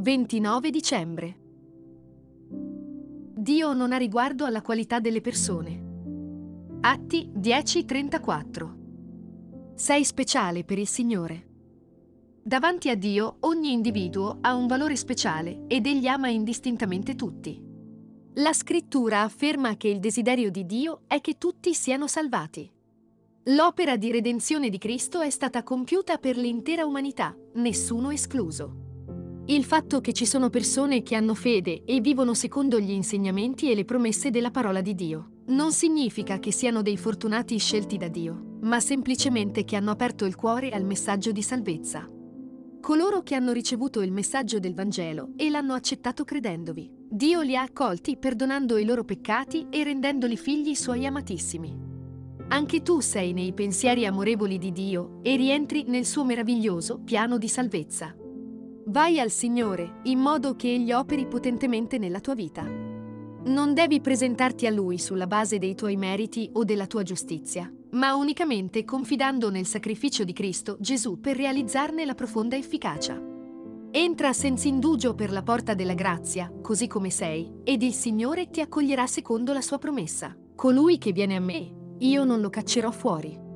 «29 dicembre. Dio non ha riguardo alla qualità delle persone. Atti 10:34. Sei speciale per il Signore. Davanti a Dio ogni individuo ha un valore speciale ed egli ama indistintamente tutti. La scrittura afferma che il desiderio di Dio è che tutti siano salvati. L'opera di redenzione di Cristo è stata compiuta per l'intera umanità, nessuno escluso. Il fatto che ci sono persone che hanno fede e vivono secondo gli insegnamenti e le promesse della parola di Dio non significa che siano dei fortunati scelti da Dio, ma semplicemente che hanno aperto il cuore al messaggio di salvezza. Coloro che hanno ricevuto il messaggio del Vangelo e l'hanno accettato credendovi, Dio li ha accolti perdonando i loro peccati e rendendoli figli suoi amatissimi. Anche tu sei nei pensieri amorevoli di Dio e rientri nel suo meraviglioso piano di salvezza. Vai al Signore in modo che Egli operi potentemente nella tua vita. Non devi presentarti a Lui sulla base dei tuoi meriti o della tua giustizia, ma unicamente confidando nel sacrificio di Cristo Gesù per realizzarne la profonda efficacia. Entra senza indugio per la porta della grazia, così come sei, ed il Signore ti accoglierà secondo la sua promessa. Colui che viene a me, io non lo caccerò fuori.